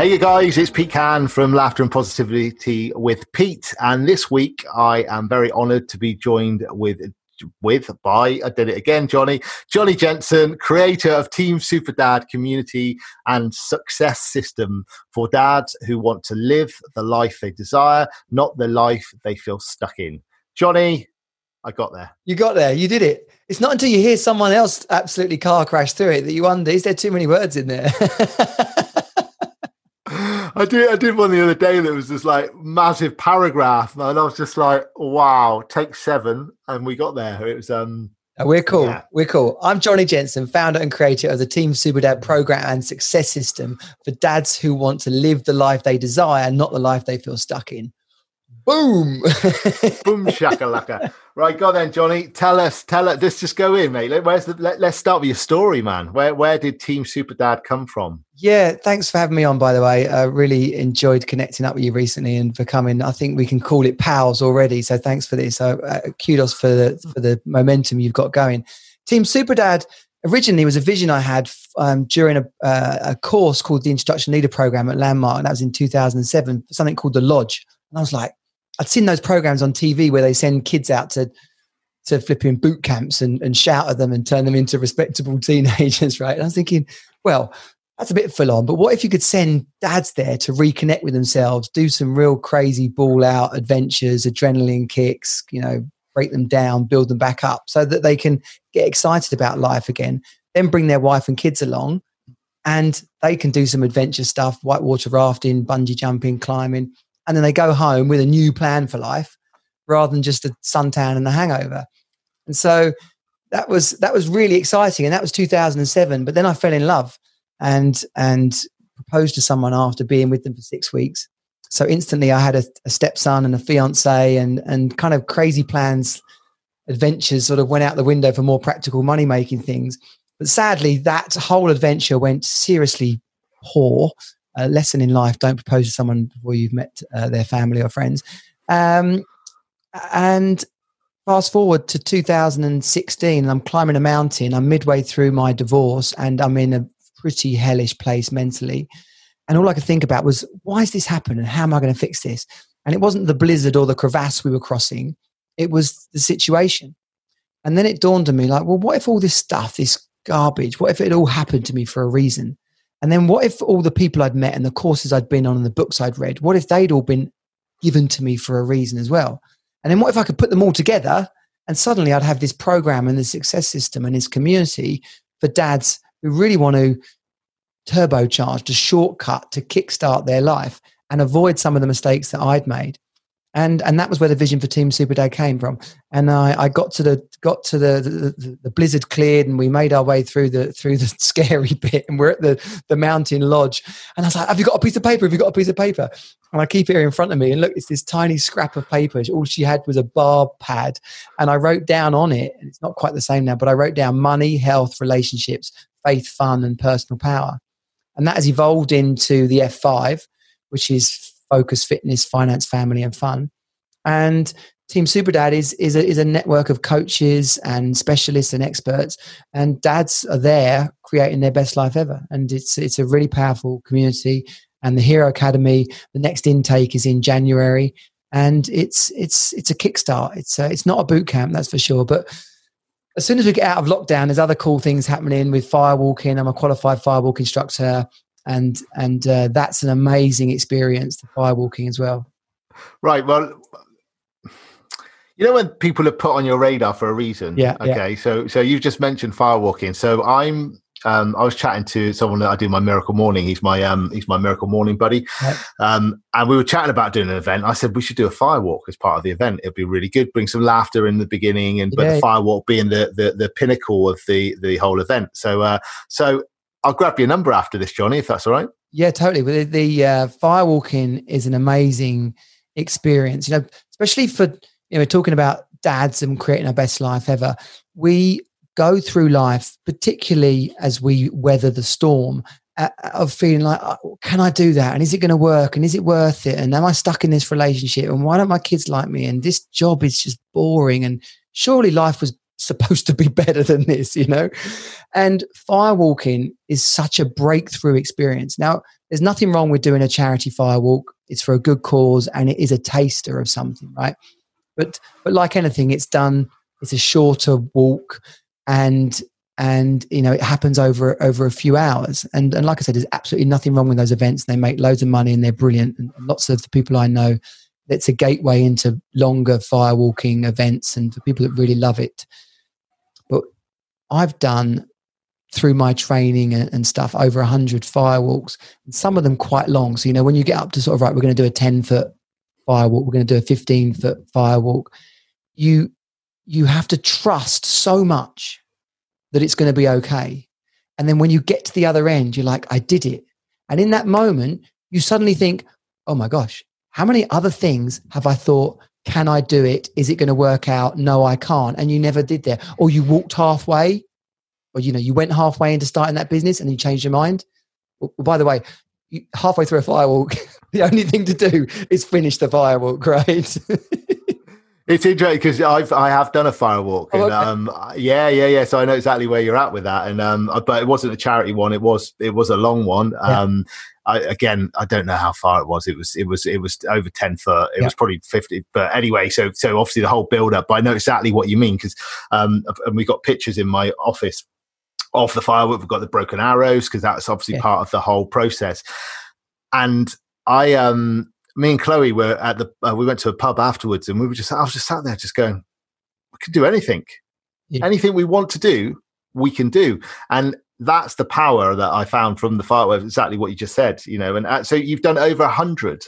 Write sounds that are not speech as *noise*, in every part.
Hey, you guys, it's Pete Can from Laughter and Positivity with Pete. And this week I am very honored to be joined with with by I did it again, Johnny Johnny Jensen, creator of Team Super Dad community and success system for dads who want to live the life they desire, not the life they feel stuck in. Johnny, I got there. You got there. You did it. It's not until you hear someone else absolutely car crash through it that you wonder: is there too many words in there? *laughs* I did I did one the other day that was just like massive paragraph, and I was just like, wow, take seven, and we got there. It was um we're cool. Yeah. We're cool. I'm Johnny Jensen, founder and creator of the Team Super Dad program and success system for dads who want to live the life they desire, not the life they feel stuck in. Boom. *laughs* Boom shakalaka. Right, go then, Johnny. Tell us, tell us. Let's just go in, mate. Where's the? Let, us start with your story, man. Where where did Team Super Dad come from? Yeah, thanks for having me on. By the way, I really enjoyed connecting up with you recently and becoming. I think we can call it pals already. So thanks for this. So uh, kudos for the for the momentum you've got going. Team Super Dad originally was a vision I had um, during a, uh, a course called the Introduction Leader Program at Landmark, and that was in 2007. Something called the Lodge, and I was like I'd seen those programs on TV where they send kids out to to flipping boot camps and, and shout at them and turn them into respectable *laughs* teenagers, right? And I was thinking, well, that's a bit full on, but what if you could send dads there to reconnect with themselves, do some real crazy ball out adventures, adrenaline kicks, you know, break them down, build them back up so that they can get excited about life again, then bring their wife and kids along and they can do some adventure stuff, whitewater rafting, bungee jumping, climbing, and then they go home with a new plan for life rather than just a suntan and a hangover. And so that was that was really exciting, and that was 2007. But then I fell in love and and proposed to someone after being with them for six weeks. So instantly, I had a, a stepson and a fiance, and and kind of crazy plans, adventures sort of went out the window for more practical money making things. But sadly, that whole adventure went seriously poor a lesson in life don't propose to someone before you've met uh, their family or friends. Um, and fast forward to 2016 i'm climbing a mountain. I'm midway through my divorce and i'm in a pretty hellish place mentally. And all i could think about was why has this happened and how am i going to fix this? And it wasn't the blizzard or the crevasse we were crossing. It was the situation. And then it dawned on me like well what if all this stuff this garbage what if it all happened to me for a reason and then what if all the people I'd met and the courses I'd been on and the books I'd read, what if they'd all been given to me for a reason as well? And then what if I could put them all together and suddenly I'd have this program and this success system and this community for dads who really want to turbocharge, to shortcut, to kickstart their life and avoid some of the mistakes that I'd made and and that was where the vision for Team Super Dad came from. And I, I got to the got to the, the, the blizzard cleared, and we made our way through the through the *laughs* scary bit, and we're at the the mountain lodge. And I was like, "Have you got a piece of paper? Have you got a piece of paper?" And I keep it in front of me, and look, it's this tiny scrap of paper. All she had was a bar pad, and I wrote down on it. And it's not quite the same now, but I wrote down money, health, relationships, faith, fun, and personal power. And that has evolved into the F5, which is focus, fitness, finance, family, and fun. And Team Super Dad is is a, is a network of coaches and specialists and experts, and dads are there creating their best life ever. And it's it's a really powerful community. And the Hero Academy, the next intake is in January, and it's it's it's a kickstart. It's a, it's not a boot camp, that's for sure. But as soon as we get out of lockdown, there's other cool things happening with firewalking. I'm a qualified firewalk instructor and and uh, that's an amazing experience the firewalking as well right well you know when people are put on your radar for a reason yeah okay yeah. so so you've just mentioned firewalking so i'm um, I was chatting to someone that I do my miracle morning. He's my um, he's my miracle morning buddy, um, and we were chatting about doing an event. I said we should do a firewalk as part of the event. It'd be really good. Bring some laughter in the beginning, and yeah. but the firewalk being the, the the pinnacle of the the whole event. So uh, so I'll grab your number after this, Johnny, if that's all right. Yeah, totally. The, the uh, firewalking is an amazing experience. You know, especially for you know, talking about dads and creating our best life ever. We go through life, particularly as we weather the storm, uh, of feeling like, oh, can I do that? And is it going to work? And is it worth it? And am I stuck in this relationship? And why don't my kids like me? And this job is just boring. And surely life was supposed to be better than this, you know? And firewalking is such a breakthrough experience. Now, there's nothing wrong with doing a charity firewalk. It's for a good cause and it is a taster of something, right? But but like anything, it's done, it's a shorter walk and and you know it happens over over a few hours and and like i said there's absolutely nothing wrong with those events they make loads of money and they're brilliant and lots of the people i know it's a gateway into longer firewalking events and for people that really love it I've done through my training and, stuff over 100 firewalks, and some of them quite long. So, you know, when you get up to sort of, right, we're going to do a 10 foot firewalk, we're going to do a 15 foot firewalk, you, you have to trust so much that it's going to be okay. And then when you get to the other end, you're like, I did it. And in that moment, you suddenly think, oh my gosh, how many other things have I thought can I do it? Is it going to work out? No, I can't. And you never did that. Or you walked halfway, or you know, you went halfway into starting that business and you changed your mind. Well, by the way, halfway through a firewalk, *laughs* the only thing to do is finish the firewalk, *laughs* right? It's interesting because I've I have done a firewalk, and oh, okay. um, yeah, yeah, yeah. So I know exactly where you're at with that, and um, but it wasn't a charity one. It was it was a long one. Yeah. Um, I, again, I don't know how far it was. It was it was it was over ten foot. It yeah. was probably fifty. But anyway, so so obviously the whole build up. But I know exactly what you mean because um, and we got pictures in my office of the firewalk. We've got the broken arrows because that's obviously yeah. part of the whole process. And I um me and Chloe were at the uh, we went to a pub afterwards and we were just I was just sat there just going we can do anything yeah. anything we want to do we can do and that's the power that I found from the firewalks exactly what you just said you know and uh, so you've done over a hundred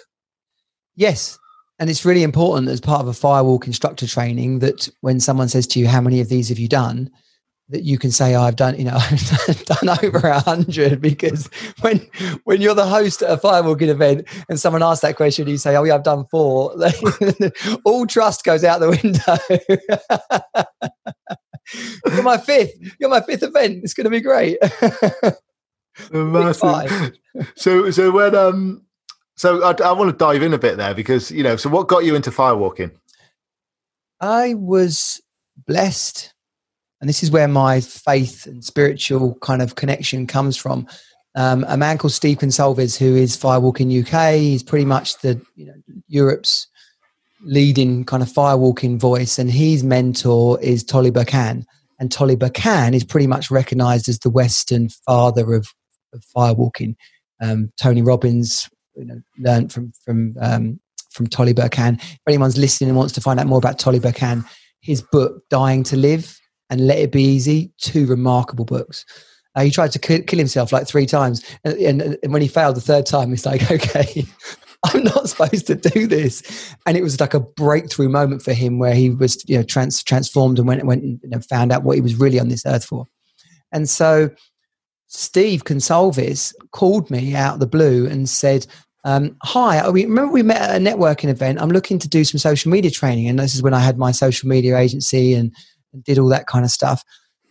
yes and it's really important as part of a firewalk instructor training that when someone says to you how many of these have you done that you can say oh, I've done, you know, *laughs* I've done over a hundred because when when you're the host at a firewalking event and someone asks that question, you say, "Oh yeah, I've done four. *laughs* All trust goes out the window. *laughs* you're my fifth. You're my fifth event. It's going to be great. *laughs* So so when um so I, I want to dive in a bit there because you know so what got you into firewalking? I was blessed and this is where my faith and spiritual kind of connection comes from. Um, a man called Steve Consalves, who is Firewalking UK, he's pretty much the you know, Europe's leading kind of firewalking voice, and his mentor is Tolly Burkan. And Tolly Burkan is pretty much recognized as the Western father of, of firewalking. Um, Tony Robbins you know, learned from from um, from Tolly Burkan. If anyone's listening and wants to find out more about Tolly Burkan, his book "Dying to Live" and Let It Be Easy, two remarkable books. Uh, he tried to kill himself like three times, and, and, and when he failed the third time, he's like, *laughs* "Okay, *laughs* I'm not supposed to do this." And it was like a breakthrough moment for him, where he was, you know, trans- transformed and went went and you know, found out what he was really on this earth for. And so, Steve Consalves called me out of the blue and said, um, hi, we remember we met at a networking event. I'm looking to do some social media training, and this is when I had my social media agency and and did all that kind of stuff.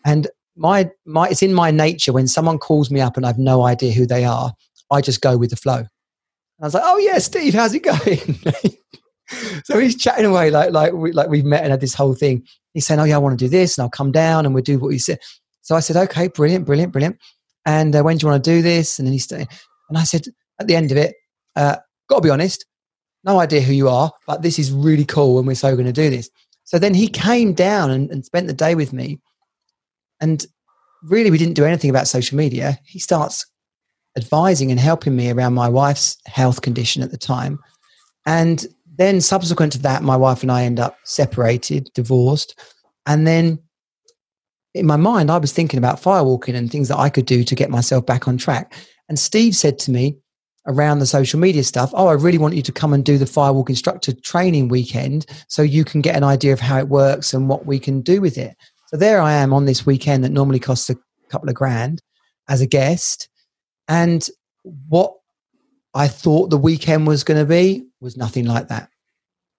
And my my it's in my nature when someone calls me up and I've no idea who they are, I just go with the flow. I was like, "Oh yeah, Steve, how's it going?" *laughs* so he's chatting away like like we, like we've met and had this whole thing. He's saying, "Oh yeah, I want to do this, and I'll come down and we'll do what you said." So I said, "Okay, brilliant, brilliant, brilliant." And uh, when do you want to do this? And then he's and I said at the end of it, uh, "Got to be honest, no idea who you are, but this is really cool, and we're so going to do this." So then he came down and, and spent the day with me. And really, we didn't do anything about social media. He starts advising and helping me around my wife's health condition at the time. And then, subsequent to that, my wife and I end up separated, divorced. And then in my mind, I was thinking about firewalking and things that I could do to get myself back on track. And Steve said to me, around the social media stuff. Oh, I really want you to come and do the firewalk instructor training weekend so you can get an idea of how it works and what we can do with it. So there I am on this weekend that normally costs a couple of grand as a guest. And what I thought the weekend was going to be was nothing like that.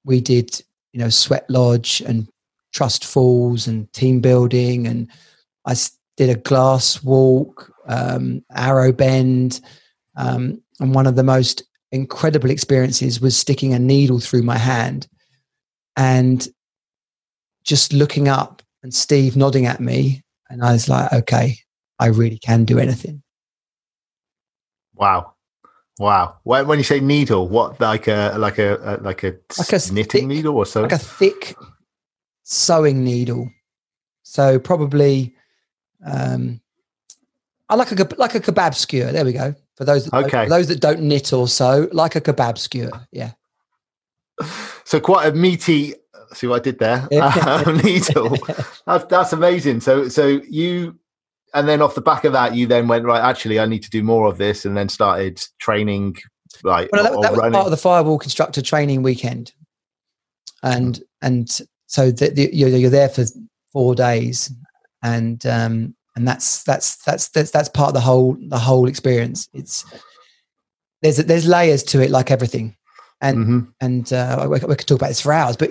We did you know, Sweat Lodge and Trust Falls and team building. And I did a glass walk, um, Arrow Bend. Um, and one of the most incredible experiences was sticking a needle through my hand and just looking up and Steve nodding at me. And I was like, okay, I really can do anything. Wow. Wow. When you say needle, what like a like a, like a like a knitting thick, needle or so? Like a thick sewing needle. So probably um I like a like a kebab skewer. There we go. For those that okay. those that don't knit or sew, like a kebab skewer. Yeah. *laughs* So quite a meaty see what I did there. *laughs* um, needle. *laughs* That's that's amazing. So so you and then off the back of that, you then went right. Actually, I need to do more of this, and then started training. Right, well, that, that was part of the firewalk instructor training weekend, and mm. and so the, the, you're, you're there for four days, and um, and that's that's that's that's that's part of the whole the whole experience. It's there's there's layers to it, like everything, and mm-hmm. and uh, we, we could talk about this for hours. But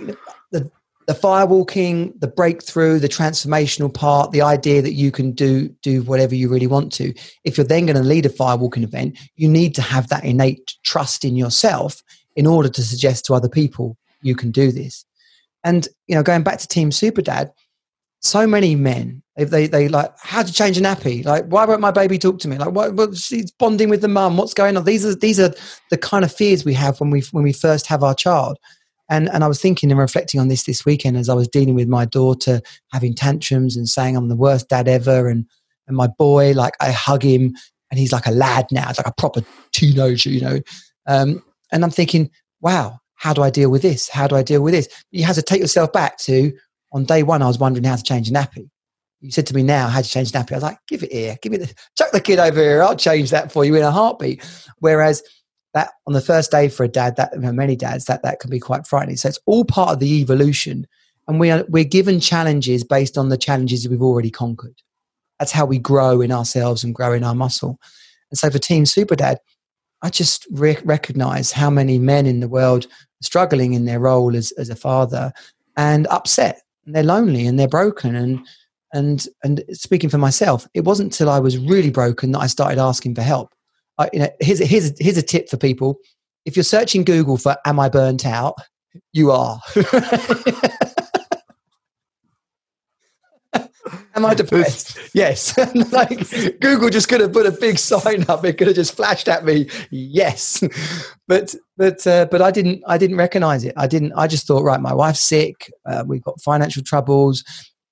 the the firewalking, the breakthrough, the transformational part, the idea that you can do do whatever you really want to. If you're then going to lead a firewalking event, you need to have that innate trust in yourself in order to suggest to other people you can do this. And you know, going back to Team Super Dad, so many men if they they like how to change a nappy like why won't my baby talk to me? Like what, what she's bonding with the mum. What's going on? These are these are the kind of fears we have when we when we first have our child and, and I was thinking and reflecting on this this weekend as I was dealing with my daughter having tantrums and saying I'm the worst dad ever. And, and my boy, like I hug him and he's like a lad now. It's like a proper teenager, you know. Um, and I'm thinking, wow, how do I deal with this? How do I deal with this? You have to take yourself back to on day one, I was wondering how to change a nappy. You said to me now, how to change a nappy. I was like, give it here, give me the, chuck the kid over here. I'll change that for you in a heartbeat. Whereas that on the first day for a dad, that you know, many dads, that that can be quite frightening. So it's all part of the evolution, and we are we're given challenges based on the challenges we've already conquered. That's how we grow in ourselves and grow in our muscle. And so for Team Super Dad, I just re- recognize how many men in the world are struggling in their role as as a father and upset, and they're lonely and they're broken and. And and speaking for myself, it wasn't until I was really broken that I started asking for help you know, here's a, here's here's a tip for people: if you're searching Google for "Am I burnt out?" You are. *laughs* Am I depressed? yes. *laughs* like Google just could have put a big sign up. It could have just flashed at me. Yes. but but uh, but I didn't I didn't recognize it. I didn't. I just thought, right, my wife's sick. Uh, we've got financial troubles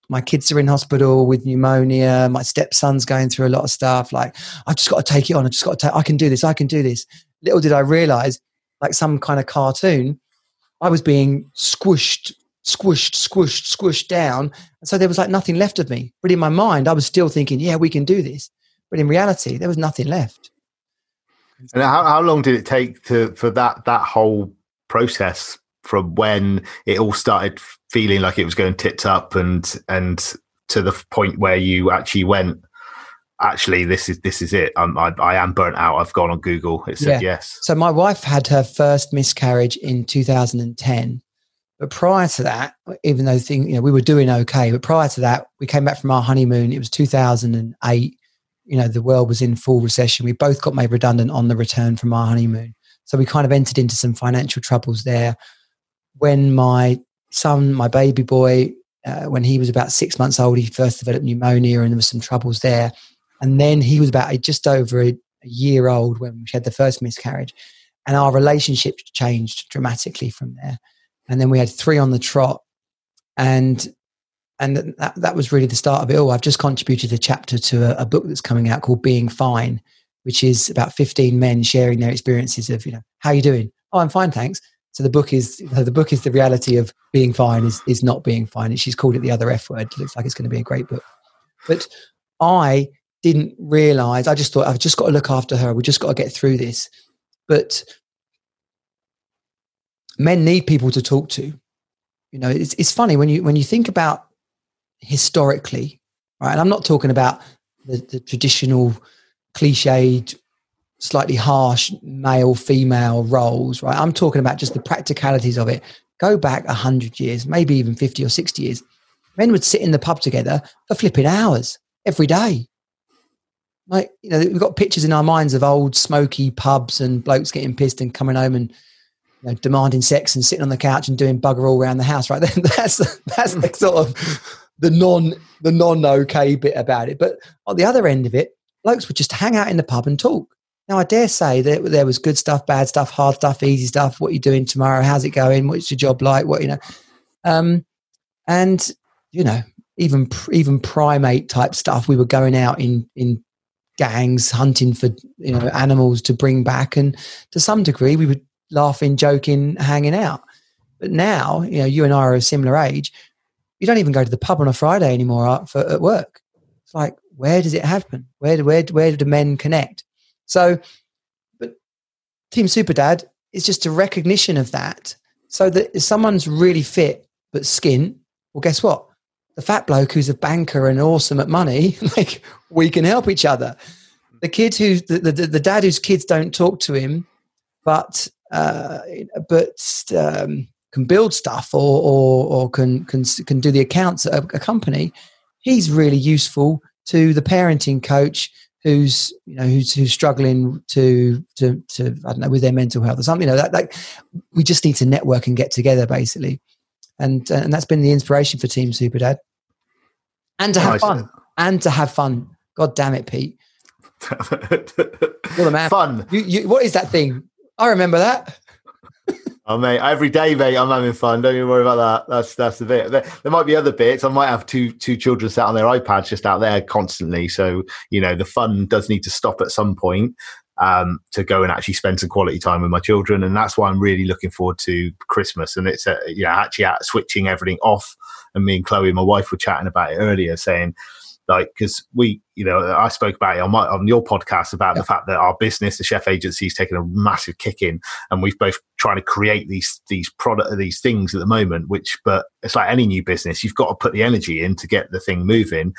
my kids are in hospital with pneumonia. My stepson's going through a lot of stuff. Like, I've just got to take it on. I've just got to take, I can do this. I can do this. Little did I realize, like some kind of cartoon, I was being squished, squished, squished, squished down. And so there was like nothing left of me. But in my mind, I was still thinking, yeah, we can do this. But in reality, there was nothing left. And how, how long did it take to for that that whole process from when it all started feeling like it was going tits up and and to the point where you actually went actually this is this is it. I'm, I, I am burnt out. I've gone on google. It said yeah. yes. So my wife had her first miscarriage in 2010 but prior to that even though thing you know we were doing okay but prior to that we came back from our honeymoon. It was 2008 you know the world was in full recession. We both got made redundant on the return from our honeymoon. So we kind of entered into some financial troubles there when my son, my baby boy, uh, when he was about six months old, he first developed pneumonia and there was some troubles there. And then he was about just over a, a year old when we had the first miscarriage. And our relationship changed dramatically from there. And then we had three on the trot. And and that, that was really the start of it all. I've just contributed a chapter to a, a book that's coming out called Being Fine, which is about 15 men sharing their experiences of, you know, how are you doing? Oh, I'm fine, thanks. So the book is the book is the reality of being fine is is not being fine. And she's called it the other F word. It looks like it's going to be a great book. But I didn't realize. I just thought I've just got to look after her. We just got to get through this. But men need people to talk to. You know, it's it's funny when you when you think about historically, right? And I'm not talking about the, the traditional cliched slightly harsh male female roles right i'm talking about just the practicalities of it go back 100 years, maybe even 50 or 60 years, men would sit in the pub together for flipping hours every day. Like, you know, we've got pictures in our minds of old smoky pubs and blokes getting pissed and coming home and you know, demanding sex and sitting on the couch and doing bugger all around the house, right? *laughs* that's that's the sort of the non the non okay bit about it. But on the other end of it, blokes would just hang out in the pub and talk. Now, I dare say that there was good stuff, bad stuff, hard stuff, easy stuff. What are you doing tomorrow? How's it going? What's your job like? What you know, um, and you know, even even primate type stuff. We were going out in in gangs hunting for you know animals to bring back, and to some degree, we were laughing, joking, hanging out. But now, you know, you and I are a similar age. You don't even go to the pub on a Friday anymore uh, for, at work. It's like, where does it happen? Where do, where, where do men connect? So, but Team Super Dad is just a recognition of that. So that if someone's really fit but skin, well, guess what? The fat bloke who's a banker and awesome at money, *laughs* like we can help each other. The kid who the, the, the dad whose kids don't talk to him, but uh, but um, can build stuff or, or, or can, can can do the accounts at a, a company, he's really useful to the parenting coach who's you know who's who's struggling to to to I don't know with their mental health or something. You know that like we just need to network and get together basically, and uh, and that's been the inspiration for Team Super Dad, and to have nice. fun and to have fun. God damn it, Pete! *laughs* You're the man. Fun. You, you, what is that thing? I remember that. Oh mate, every day, mate, I'm having fun. Don't you worry about that. That's that's the bit. There, there, might be other bits. I might have two two children sat on their iPads just out there constantly. So you know, the fun does need to stop at some point um, to go and actually spend some quality time with my children, and that's why I'm really looking forward to Christmas. And it's uh, you know actually switching everything off. And me and Chloe, my wife, were chatting about it earlier, saying like because we you know i spoke about it on my on your podcast about yeah. the fact that our business the chef agency is taking a massive kick in and we've both trying to create these these product these things at the moment which but it's like any new business you've got to put the energy in to get the thing moving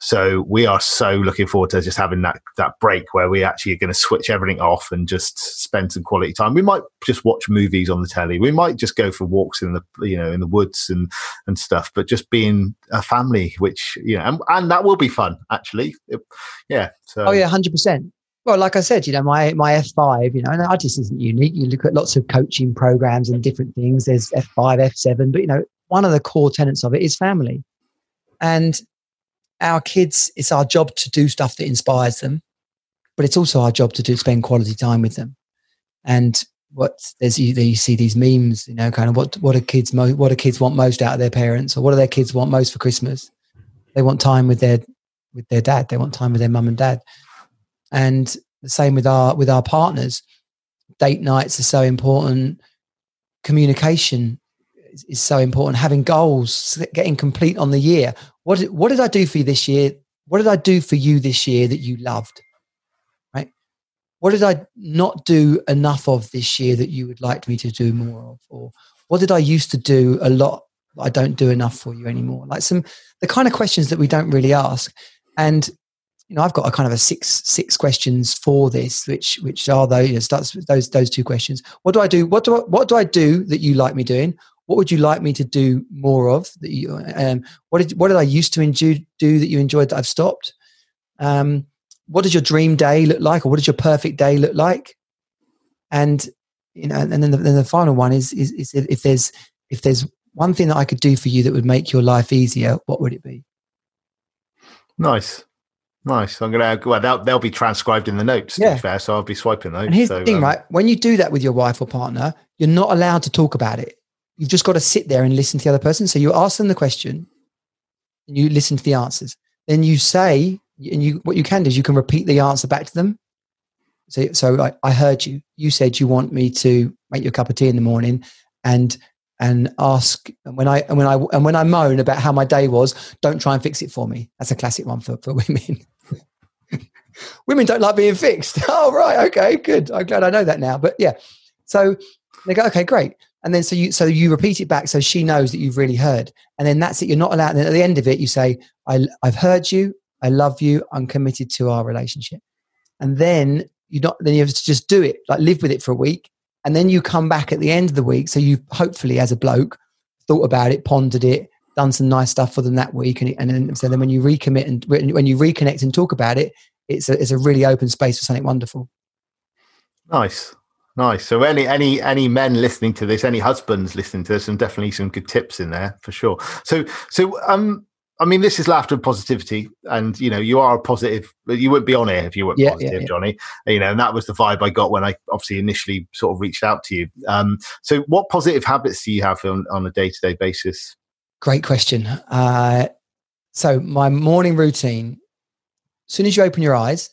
so we are so looking forward to just having that that break where we actually are going to switch everything off and just spend some quality time. We might just watch movies on the telly. We might just go for walks in the you know in the woods and and stuff. But just being a family, which you know, and, and that will be fun actually. It, yeah. So. Oh yeah, hundred percent. Well, like I said, you know, my my F five, you know, and I just isn't unique. You look at lots of coaching programs and different things. There's F five, F seven, but you know, one of the core tenets of it is family. And our kids, it's our job to do stuff that inspires them, but it's also our job to do spend quality time with them. And what there's you, you see these memes, you know, kind of what what do kids mo- what do kids want most out of their parents, or what do their kids want most for Christmas? They want time with their with their dad. They want time with their mum and dad. And the same with our with our partners. Date nights are so important. Communication is, is so important. Having goals, getting complete on the year. What did, what did I do for you this year? What did I do for you this year that you loved? Right? What did I not do enough of this year that you would like me to do more of? Or what did I used to do a lot I don't do enough for you anymore? Like some the kind of questions that we don't really ask. And you know, I've got a kind of a six six questions for this, which which are those those those two questions. What do I do? What do I, what do I do that you like me doing? What would you like me to do more of that you um, what did what did i used to enjoy, do that you enjoyed that i've stopped um, what does your dream day look like or what does your perfect day look like and you know and then the, then the final one is, is is if there's if there's one thing that i could do for you that would make your life easier what would it be nice Nice. I'm gonna well they'll, they'll be transcribed in the notes. Yeah. fair, so I'll be swiping those. And here's so, the thing, um, right? When you do that with your wife or partner, you're not allowed to talk about it. You've just got to sit there and listen to the other person. So you ask them the question and you listen to the answers. Then you say, and you what you can do is you can repeat the answer back to them. So, so I, I heard you. You said you want me to make you a cup of tea in the morning and and ask when I and when I and when I moan about how my day was, don't try and fix it for me. That's a classic one for, for women. *laughs* women don't like being fixed. *laughs* oh right, okay, good. I'm glad I know that now. But yeah, so they go, okay, great and then so you so you repeat it back so she knows that you've really heard. And then that's it. You're not allowed and at the end of it you say I, i've heard you. I love you. I'm committed to our relationship. And then you're not then you have to just do it like live with it for a week. And then you come back at the end of the week. So you hopefully, as a bloke, thought about it, pondered it, done some nice stuff for them that week, and, and then so then when you recommit and when you reconnect and talk about it, it's a it's a really open space for something wonderful. Nice. Nice. So any any any men listening to this, any husbands listening to this, and definitely some good tips in there for sure. So so um I mean, this is laughter and positivity, and you know, you are a positive. You wouldn't be on here if you weren't yeah, positive, yeah, yeah. Johnny. You know, and that was the vibe I got when I obviously initially sort of reached out to you. Um, so, what positive habits do you have on, on a day to day basis? Great question. Uh, so, my morning routine. As soon as you open your eyes,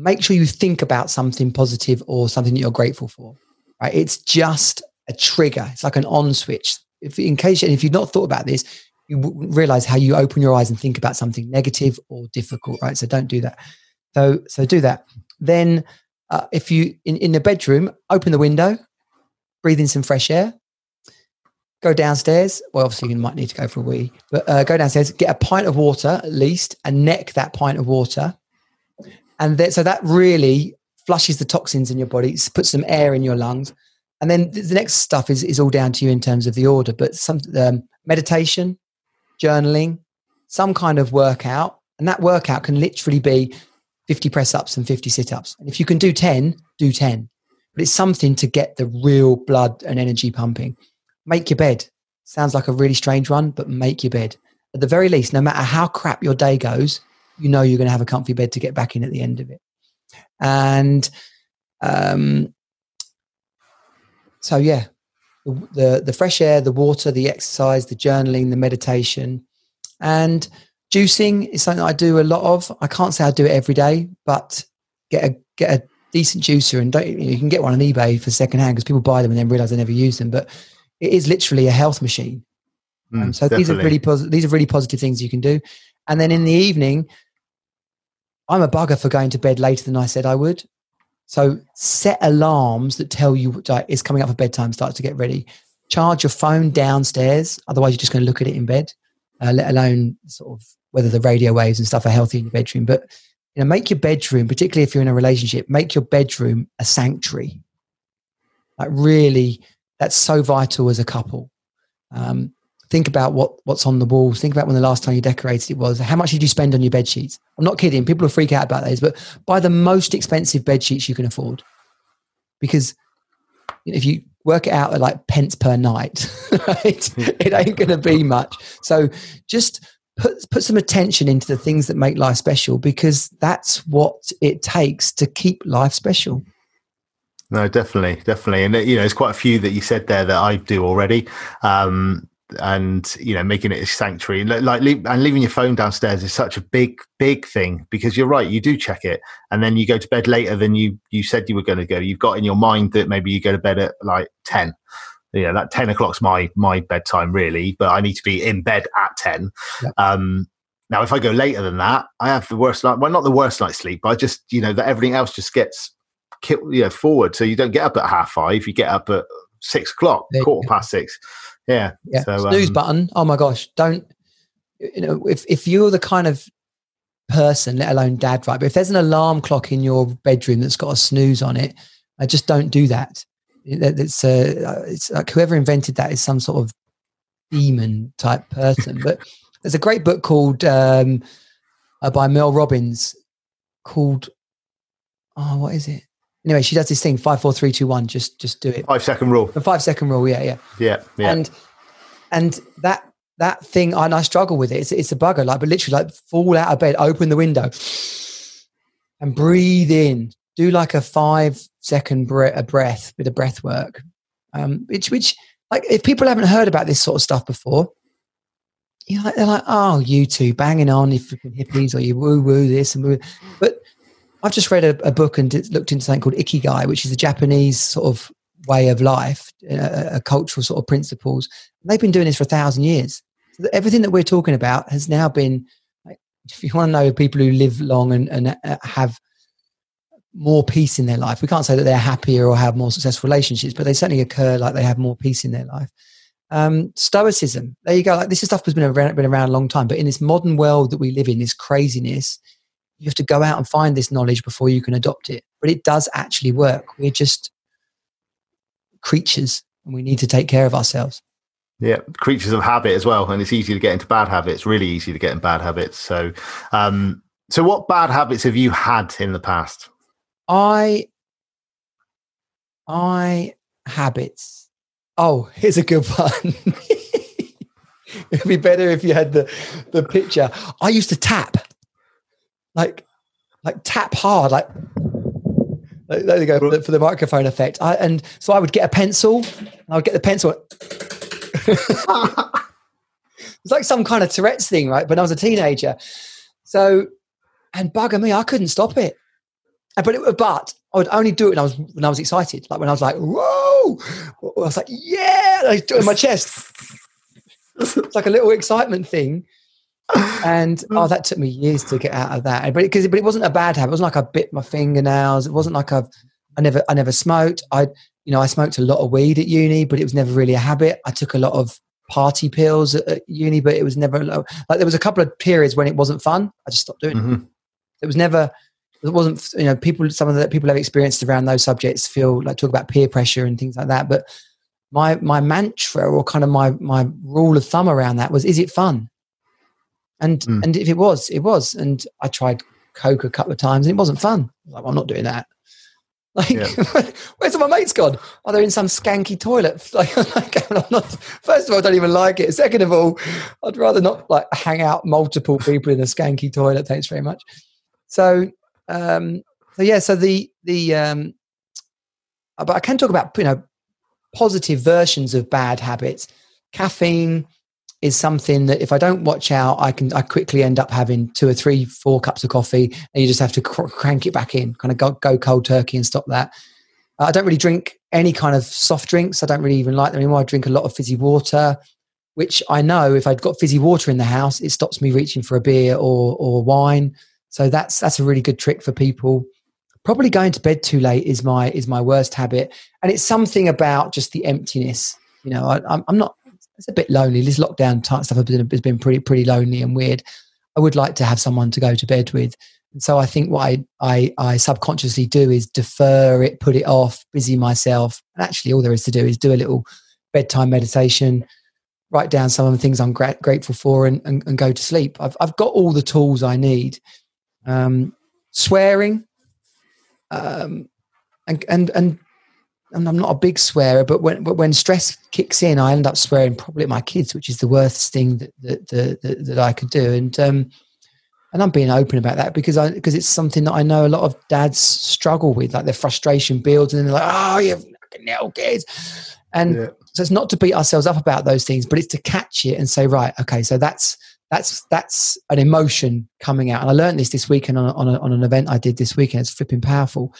make sure you think about something positive or something that you're grateful for. Right? It's just a trigger. It's like an on switch. If in case, and if you've not thought about this, you realize how you open your eyes and think about something negative or difficult, right? So don't do that. So so do that. Then, uh, if you in in the bedroom, open the window, breathe in some fresh air. Go downstairs. Well, obviously you might need to go for a wee, but uh, go downstairs, get a pint of water at least, and neck that pint of water and that, so that really flushes the toxins in your body, puts some air in your lungs. And then the next stuff is, is all down to you in terms of the order, but some um, meditation, journaling, some kind of workout. And that workout can literally be 50 press ups and 50 sit ups. And if you can do 10, do 10. But it's something to get the real blood and energy pumping. Make your bed. Sounds like a really strange one, but make your bed. At the very least, no matter how crap your day goes, you know you're going to have a comfy bed to get back in at the end of it. And um, so, yeah, the, the, fresh air, the water, the exercise, the journaling, the meditation, and juicing is something I do a lot of. I can't say I do it every day, but get a get a decent juicer and don't, you, you can get one on eBay for second hand because people buy them and then realize they never use them. But it is literally a health machine. Mm, um, so definitely. these are really positive. These are really positive things you can do. And then in the evening, I'm a bugger for going to bed later than I said I would. So set alarms that tell you it's coming up for bedtime, start to get ready. Charge your phone downstairs, otherwise you're just going to look at it in bed, uh, let alone sort of whether the radio waves and stuff are healthy in your bedroom. But you know, make your bedroom, particularly if you're in a relationship, make your bedroom a sanctuary. Like really, that's so vital as a couple. Um, think about what what's on the walls think about when the last time you decorated it was how much did you spend on your bed sheets? I'm not kidding people will freak out about those but buy the most expensive bed sheets you can afford. Because if you work it out at like pence per night *laughs* right *laughs* it ain't going to be much. So just put put some attention into the things that make life special because that's what it takes to keep life special. No, definitely, definitely, and you know, there's quite a few that you said there that I do already. Um, and you know making it a sanctuary. Like and leaving your phone downstairs is such a big big thing because you're right you do check it and then you go to bed later than you you said you were going to go. You've got in your mind that maybe you go to bed at like 10 you know that 10 o'clock's my my bedtime really but i need to be in bed at 10 yeah. um now if i go later than that i have the worst night well not the worst night's sleep but i just you know that everything else just gets you know forward. So you don't get up at half five you get up at six o'clock quarter past six yeah. Yeah. So, Snooze um, button. Oh my gosh. Don't, you know, if, if you're the kind of person, let alone dad, right? But if there's an alarm clock in your bedroom that's got a snooze on it, I just don't do that. It's, uh, it's like whoever invented that is some sort of demon type person. but *laughs* there's a great book called um, uh, by Mel Robbins called, oh, what is it? Anyway, she does this thing five, four, three, two, one. Just just do it. Five second rule. The five second rule. Yeah, yeah, yeah, yeah. And and that that thing, and I struggle with it. It's it's a bugger. Like, but literally, like, fall out of bed, open the window, and breathe in. Do like a five second bre- a breath, bit of breath work. Um, which which like if people haven't heard about this sort of stuff before, you know, they're like, oh, you two banging on, if you freaking hippies, or you woo woo this and woo. But I've just read a, a book and looked into something called Ikigai, which is a Japanese sort of way of life, a, a cultural sort of principles. And they've been doing this for a thousand years. So everything that we're talking about has now been, like, *laughs* if you want to know people who live long and, and uh, have more peace in their life, we can't say that they're happier or have more successful relationships, but they certainly occur like they have more peace in their life. Um, stoicism, there you go. Like this stuff has been around, been around a long time, but in this modern world that we live in, this craziness, you have to go out and find this knowledge before you can adopt it. But it does actually work. We're just creatures and we need to take care of ourselves. Yeah, creatures of habit as well, and it's easy to get into bad habits. Really easy to get in bad habits. So, um, so what bad habits have you had in the past? I, I habits. Oh, *laughs* here's a good one. *laughs* It'd be better if you had the the picture. I used to tap, like, like tap hard, like there you go for the, microphone effect. I, and so I would get a pencil. I would get the pencil. *laughs* it's like some kind of Tourette's thing, right? When I was a teenager. So, and bugger me, I couldn't stop it. But it, but I would only do it when I was when I was excited, like when I was like, "Whoa!" I was like, "Yeah!" I do it in my chest. it's like a little excitement thing and *laughs* oh, that took me years to get out of that. But because but it wasn't a bad habit. It wasn't like I bit my fingernails. It wasn't like I've I never I never smoked. I you know I smoked a lot of weed at uni, but it was never really a habit. I took a lot of party pills at, at uni, but it was never like there was a couple of periods when it wasn't fun. I just stopped doing mm-hmm. it. It was never. It wasn't you know people. Some of the people have experienced around those subjects feel like talk about peer pressure and things like that, but my my mantra or kind of my my rule of thumb around that was is it fun and mm. and if it was, it was. And I tried coke a couple of times, and it wasn't fun. Like, well, I'm not doing that. *laughs* Like, yeah. *laughs* where's my mates gone? Are they in some skanky toilet? *laughs* Like, I'm not, first of all, I don't even like it. Second of all, I'd rather not like hang out multiple people in a skanky toilet. Thanks very much. So, um, so yeah, so the the um, but I can talk about you know positive versions of bad habits. Caffeine, is something that if I don't watch out, I can I quickly end up having two or three, four cups of coffee, and you just have to cr- crank it back in, kind of go, go cold turkey and stop that. Uh, I don't really drink any kind of soft drinks. I don't really even like them anymore. I drink a lot of fizzy water, which I know if I'd got fizzy water in the house, it stops me reaching for a beer or or wine. So that's that's a really good trick for people. Probably going to bed too late is my is my worst habit, and it's something about just the emptiness. You know, I, I'm, I'm not it's a bit lonely. This lockdown type stuff has been, pretty pretty lonely and weird. I would like to have someone to go to bed with. And so I think what I, I, I subconsciously do is defer it, put it off, busy myself. And actually, all there is to do is do a little bedtime meditation, write down some of the things I'm gra- grateful for, and, and, and, go to sleep. I've, I've got all the tools I need. Um, swearing, um, and, and, and and I'm not a big swearer, but when but when stress kicks in, I end up swearing probably at my kids, which is the worst thing that that that, that I could do. And um, and I'm being open about that because I because it's something that I know a lot of dads struggle with, like their frustration builds, and they're like, "Oh, you fucking hell, kids," and yeah. so it's not to beat ourselves up about those things, but it's to catch it and say, "Right, okay, so that's." That's that's an emotion coming out, and I learned this this weekend on, on, a, on an event I did this weekend. It's flipping powerful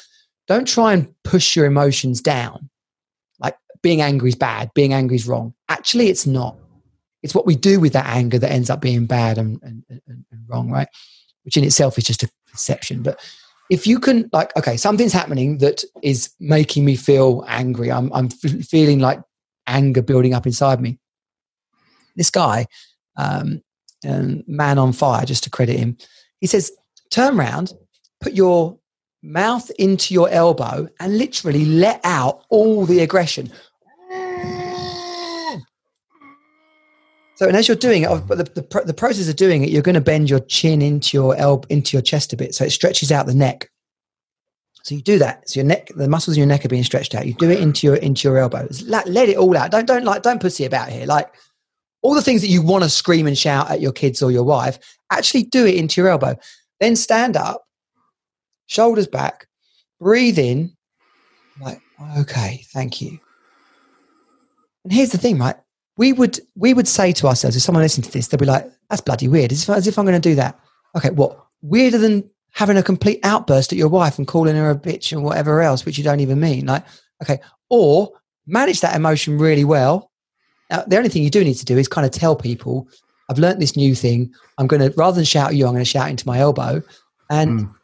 don't try and push your emotions down. Like being angry is bad, being angry is wrong. Actually, it's not. It's what we do with that anger that ends up being bad and, and, and, and wrong, right? Which in itself is just a perception. But if you can, like, okay, something's happening that is making me feel angry. I'm, I'm f- feeling like anger building up inside me. This guy, um, um, man on fire, just to credit him, he says, turn around, put your mouth into your elbow and literally let out all the aggression. So, and as you're doing it, the, the, the process of doing it, you're going to bend your chin into your elbow, into your chest a bit, so it stretches out the neck. So you do that. So your neck, the muscles in your neck are being stretched out. You do it into your into your elbows. Let, let it all out. Don't don't like don't pussy about here. Like all the things that you want to scream and shout at your kids or your wife, actually do it into your elbow. Then stand up shoulders back, breathe in, like, okay, thank you. And here's the thing, right? We would we would say to ourselves, if someone listens to this, they'll be like, that's bloody weird. As if, as if I'm going to do that. Okay, what? Weirder than having a complete outburst at your wife and calling her a bitch and whatever else, which you don't even mean. Like, okay, or manage that emotion really well. Now, the only thing you do need to do is kind of tell people, I've learned this new thing. I'm going to, rather than shout at you, I'm going to shout into my elbow. And mm.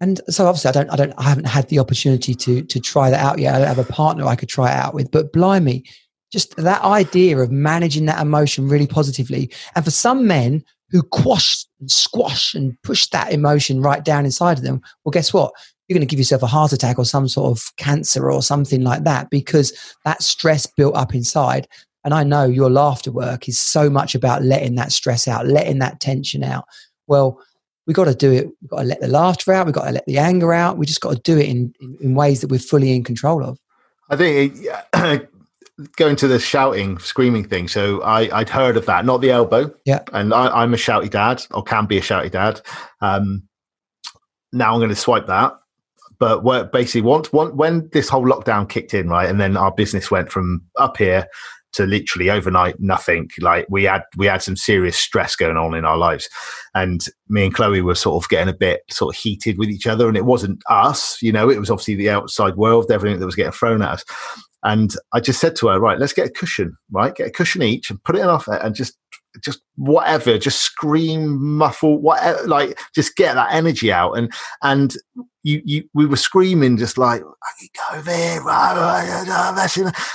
And so obviously I don't, I don't, I haven't had the opportunity to, to try that out yet. I don't have a partner I could try it out with, but blimey, just that idea of managing that emotion really positively. And for some men who quash and squash and push that emotion right down inside of them, well, guess what? you're going to give yourself a heart attack or some sort of cancer or something like that because that stress built up inside. And I know your laughter work is so much about letting that stress out, letting that tension out. Well, we've got to do it. We've got to let the laughter out. We've got to let the anger out. We just got to do it in, in, in ways that we're fully in control of. I think it, *clears throat* going to the shouting, screaming thing. So I, would heard of that, not the elbow. Yeah. And I, am a shouty dad, or can be a shouty dad. Um, now I'm going to swipe that. But what basically once, once when this whole lockdown kicked in, right, and then our business went from up here to literally overnight nothing. Like we had we had some serious stress going on in our lives, and me and Chloe were sort of getting a bit sort of heated with each other. And it wasn't us, you know, it was obviously the outside world, everything that was getting thrown at us. And I just said to her, right, let's get a cushion, right, get a cushion each and put it in off and just just whatever, just scream, muffle, whatever, like just get that energy out. And and you, you we were screaming just like go there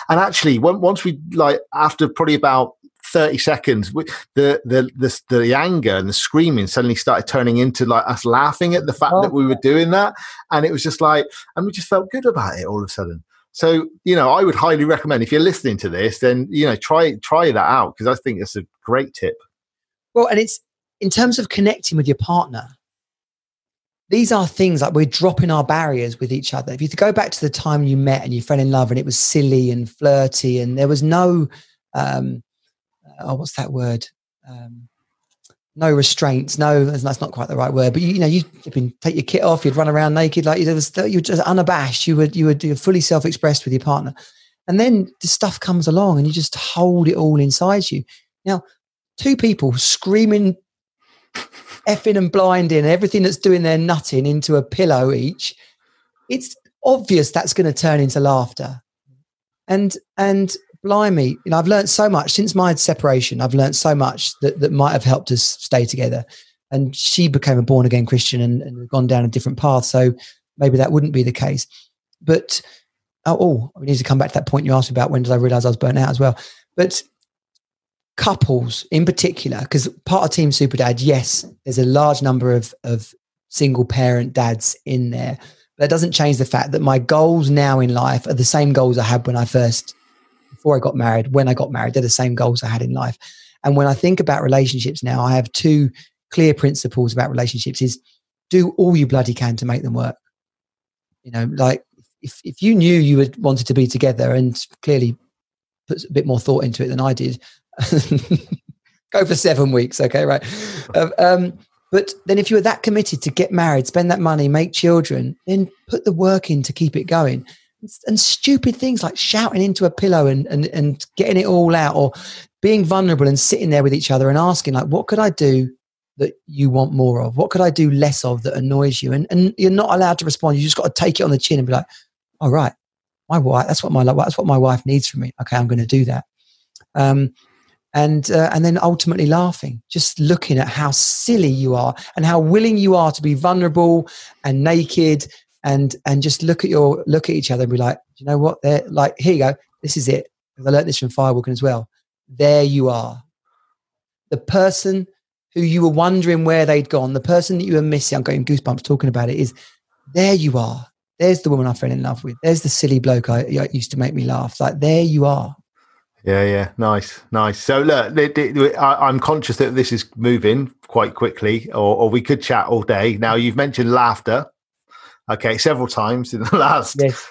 and actually once we like after probably about 30 seconds the, the the the anger and the screaming suddenly started turning into like us laughing at the fact oh. that we were doing that and it was just like and we just felt good about it all of a sudden so you know i would highly recommend if you're listening to this then you know try try that out because i think it's a great tip well and it's in terms of connecting with your partner these are things like we're dropping our barriers with each other. If you go back to the time you met and you fell in love and it was silly and flirty and there was no, um, oh, what's that word? Um, no restraints. No, that's not quite the right word. But you, you know, you would take your kit off, you'd run around naked, like you was, you were just unabashed. You would, you would, you're fully self-expressed with your partner, and then the stuff comes along, and you just hold it all inside you. Now, two people screaming effing and blinding everything that's doing their nutting into a pillow each, it's obvious that's going to turn into laughter. And and blimey, you know, I've learned so much since my separation. I've learned so much that, that might have helped us stay together. And she became a born again Christian and, and gone down a different path. So maybe that wouldn't be the case. But oh, oh, we need to come back to that point you asked about when did I realize I was burnt out as well. But couples in particular, because part of Team Super Dad, yes, there's a large number of, of single parent dads in there. But that doesn't change the fact that my goals now in life are the same goals I had when I first, before I got married, when I got married, they're the same goals I had in life. And when I think about relationships now, I have two clear principles about relationships is do all you bloody can to make them work. You know, like if, if you knew you had wanted to be together and clearly put a bit more thought into it than I did, *laughs* go for seven weeks okay right um, but then if you were that committed to get married spend that money make children then put the work in to keep it going and stupid things like shouting into a pillow and, and, and getting it all out or being vulnerable and sitting there with each other and asking like what could i do that you want more of? What could i do less of that annoys you? And, and you're not allowed to respond. You just got to take it on the chin and be like all right my wife that's what my that's what my wife needs from me. Okay i'm going to do that. Um, and uh, and then ultimately laughing just looking at how silly you are and how willing you are to be vulnerable and naked and and just look at your look at each other and be like you know what? They're like here you go. This is it. I learned this from firewalking as well. There you are. The person who you were wondering where they'd gone the person that you were missing i'm getting goosebumps talking about it is there you are. There's the woman i fell in love with. There's the silly bloke I, I used to make me laugh. Like there you are. Yeah, yeah, nice, nice. So look, I, am conscious that this is moving quite quickly, or, or, we could chat all day. Now you've mentioned laughter, okay, several times in the *laughs* last yes.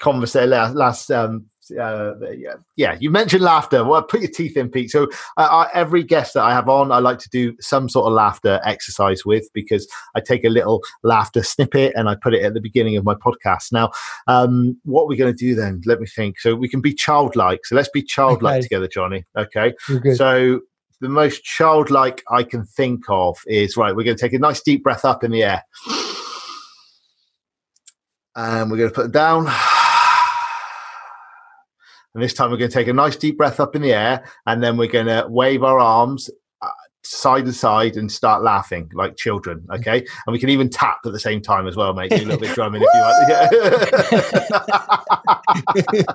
conversation, last, last um, uh, yeah, yeah, you mentioned laughter. Well, put your teeth in, Pete. So uh, I, every guest that I have on, I like to do some sort of laughter exercise with because I take a little laughter snippet and I put it at the beginning of my podcast. Now, um, what are going to do then? Let me think. So we can be childlike. So let's be childlike okay. together, Johnny. Okay. So the most childlike I can think of is right. We're going to take a nice deep breath up in the air, and we're going to put it down and this time we're going to take a nice deep breath up in the air and then we're going to wave our arms uh, side to side and start laughing like children. Okay. And we can even tap at the same time as well, mate. Do a little bit drumming if you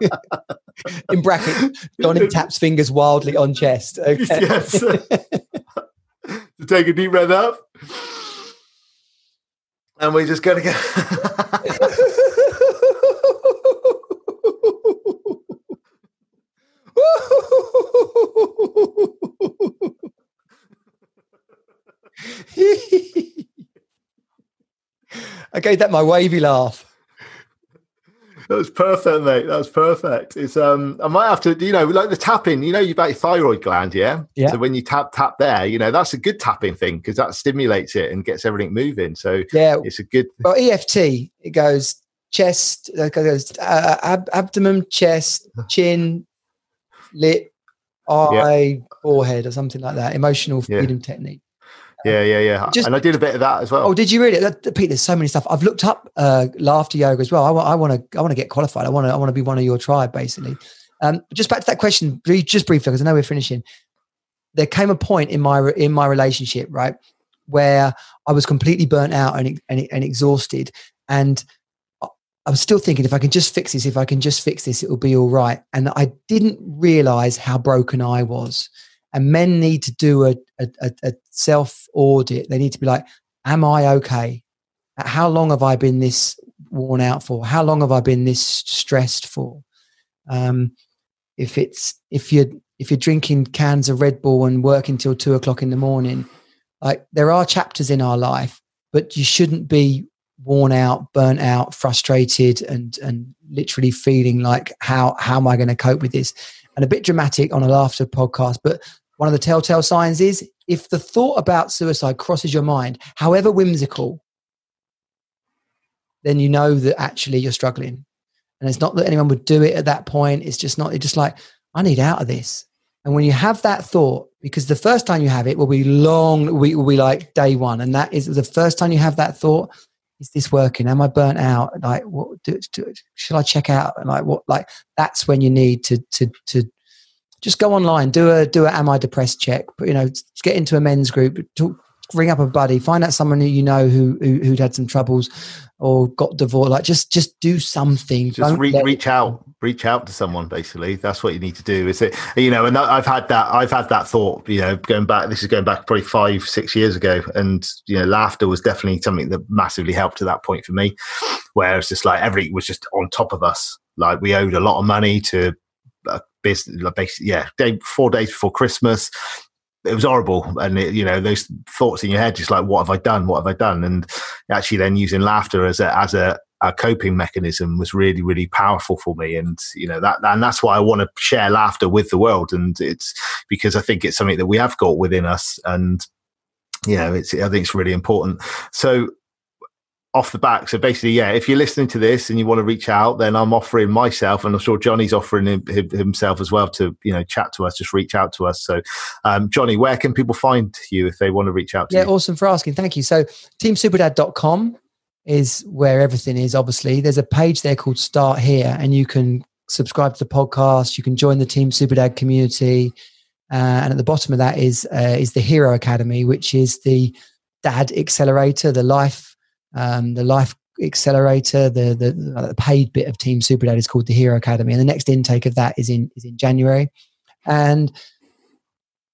like. *laughs* in bracket, Johnny taps fingers wildly on chest. Okay. Yes. *laughs* take a deep breath up and we're just going to go. *laughs* I gave that my wavy laugh. That was perfect, mate. That was perfect. It's um, I might have to, you know, like the tapping. You know, you about your thyroid gland, yeah. Yeah. So when you tap tap there, you know, that's a good tapping thing because that stimulates it and gets everything moving. So Yeah. it's a good. Well, EFT it goes chest, it goes uh, ab- abdomen, chest, chin, lip, eye, forehead, or something like that. Emotional Yeah. freedom technique. Yeah, yeah, yeah. Just- and I did a bit of that as well. Oh, did you really? That, Pete, there's so many stuff. I've looked up uh, laughter yoga as well. I want to, I want to get qualified. I want to, I want to be one of your tribe, basically. Um, just back to that question, just briefly, because I know we're finishing. There came a point in my in my relationship, right, where I was completely burnt out and and, and exhausted, and I I was still thinking, if I can just fix this, if I can just fix this, it will be all right. And I didn't realize how broken I was. And men need to do a, a, a, a self audit. They need to be like, Am I okay? How long have I been this worn out for? How long have I been this stressed for? Um, if it's if you're if you're drinking cans of Red Bull and working till two o'clock in the morning, like there are chapters in our life, but you shouldn't be worn out, burnt out, frustrated, and and literally feeling like how how am I going to cope with this? And a bit dramatic on a laughter podcast, but one of the telltale signs is if the thought about suicide crosses your mind, however whimsical, then you know that actually you're struggling. And it's not that anyone would do it at that point. It's just not, it's just like, I need out of this. And when you have that thought, because the first time you have it will be long, we will be like day one. And that is the first time you have that thought, is this working? Am I burnt out? Like, what do, do should I check out? And like, what, like, that's when you need to, to, to just go online, do a, do a, am I depressed check, but you know, get into a men's group, talk, ring up a buddy, find out someone who you know who, who who'd had some troubles or got divorced. Like just just do something. just re- reach out reach out to someone basically that's what you need to do is it you know and that, i've had that i've had that thought you know going back this is going back probably five six years ago and you know laughter was definitely something that massively helped to that point for me where it's just like everything was just on top of us like we owed a lot of money to a business like basically yeah day four days before christmas it was horrible. And it, you know those thoughts in your head just like what have i done? What have i done? And actually then using laughter as a as a, a coping mechanism was really really powerful for me. And you know that and that's why i want to share laughter with the world. And it's because i think it's something that we have got within us. And you know it's i think it's really important. So off the back. So basically, yeah, if you're listening to this and you want to reach out, then I'm offering myself, and I'm sure Johnny's offering him, him- himself as well to you know chat to us. Just reach out to us. So, um, Johnny, where can people find you if they want to reach out to Yeah, you? awesome for asking. Thank you. So teamsuperdad.com is where everything is, obviously. There's a page there called Start Here, and you can subscribe to the podcast. You can join the Team Superdad community. Uh, and at the bottom of that is uh, is the Hero Academy, which is the dad accelerator, the life, um, the life accelerator, the, the the paid bit of Team Superdad is called the Hero Academy, and the next intake of that is in is in January. And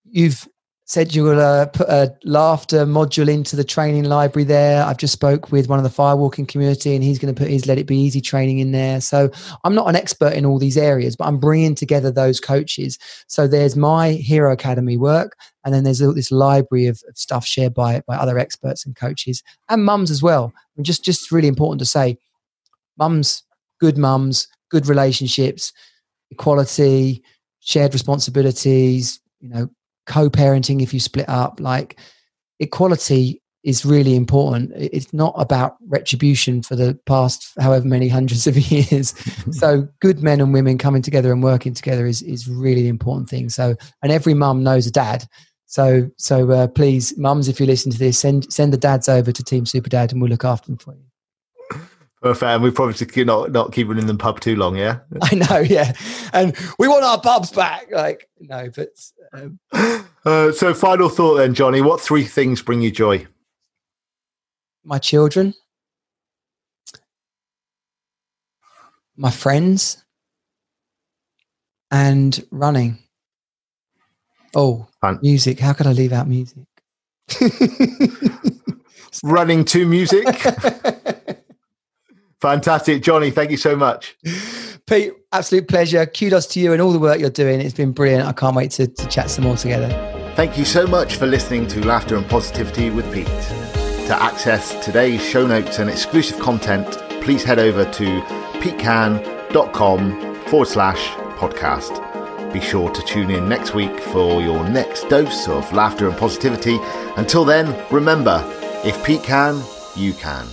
you've said you will uh, put a laughter module into the training library there. I've just spoke with one of the firewalking community, and he's going to put his Let It Be Easy training in there. So I'm not an expert in all these areas, but I'm bringing together those coaches. So there's my Hero Academy work, and then there's this library of, of stuff shared by by other experts and coaches and mums as well. Just just really important to say, mums, good mums, good relationships, equality, shared responsibilities. You know, co-parenting if you split up like equality is really important. It's not about retribution for the past however many hundreds of *laughs* years. *laughs* So good men and women coming together and working together is is really an important thing. So and every mum knows a dad. So so uh, please mums if you listen to this send send the dads over to team super dad and we'll look after them for you Perfect. And we probably should not not keep it in the pub too long. Yeah. *laughs* i know yeah and we want our pubs back like no but um, Uh, so, final thought then, Johnny. What three things bring you joy? my children, my friends, and running. Oh, Fun. music. How could I leave out music? *laughs* *laughs* running to music. Fantastic. Johnny, thank you so much. Pete, absolute pleasure. Kudos to you and all the work you're doing. It's been brilliant. I can't wait to, to chat some more together. Thank you so much for listening to Laughter and Positivity with Pete. To access today's show notes and exclusive content, please head over to petecan.com forward slash podcast. Be sure to tune in next week for your next dose of laughter and positivity. Until then, remember if Pete can, you can.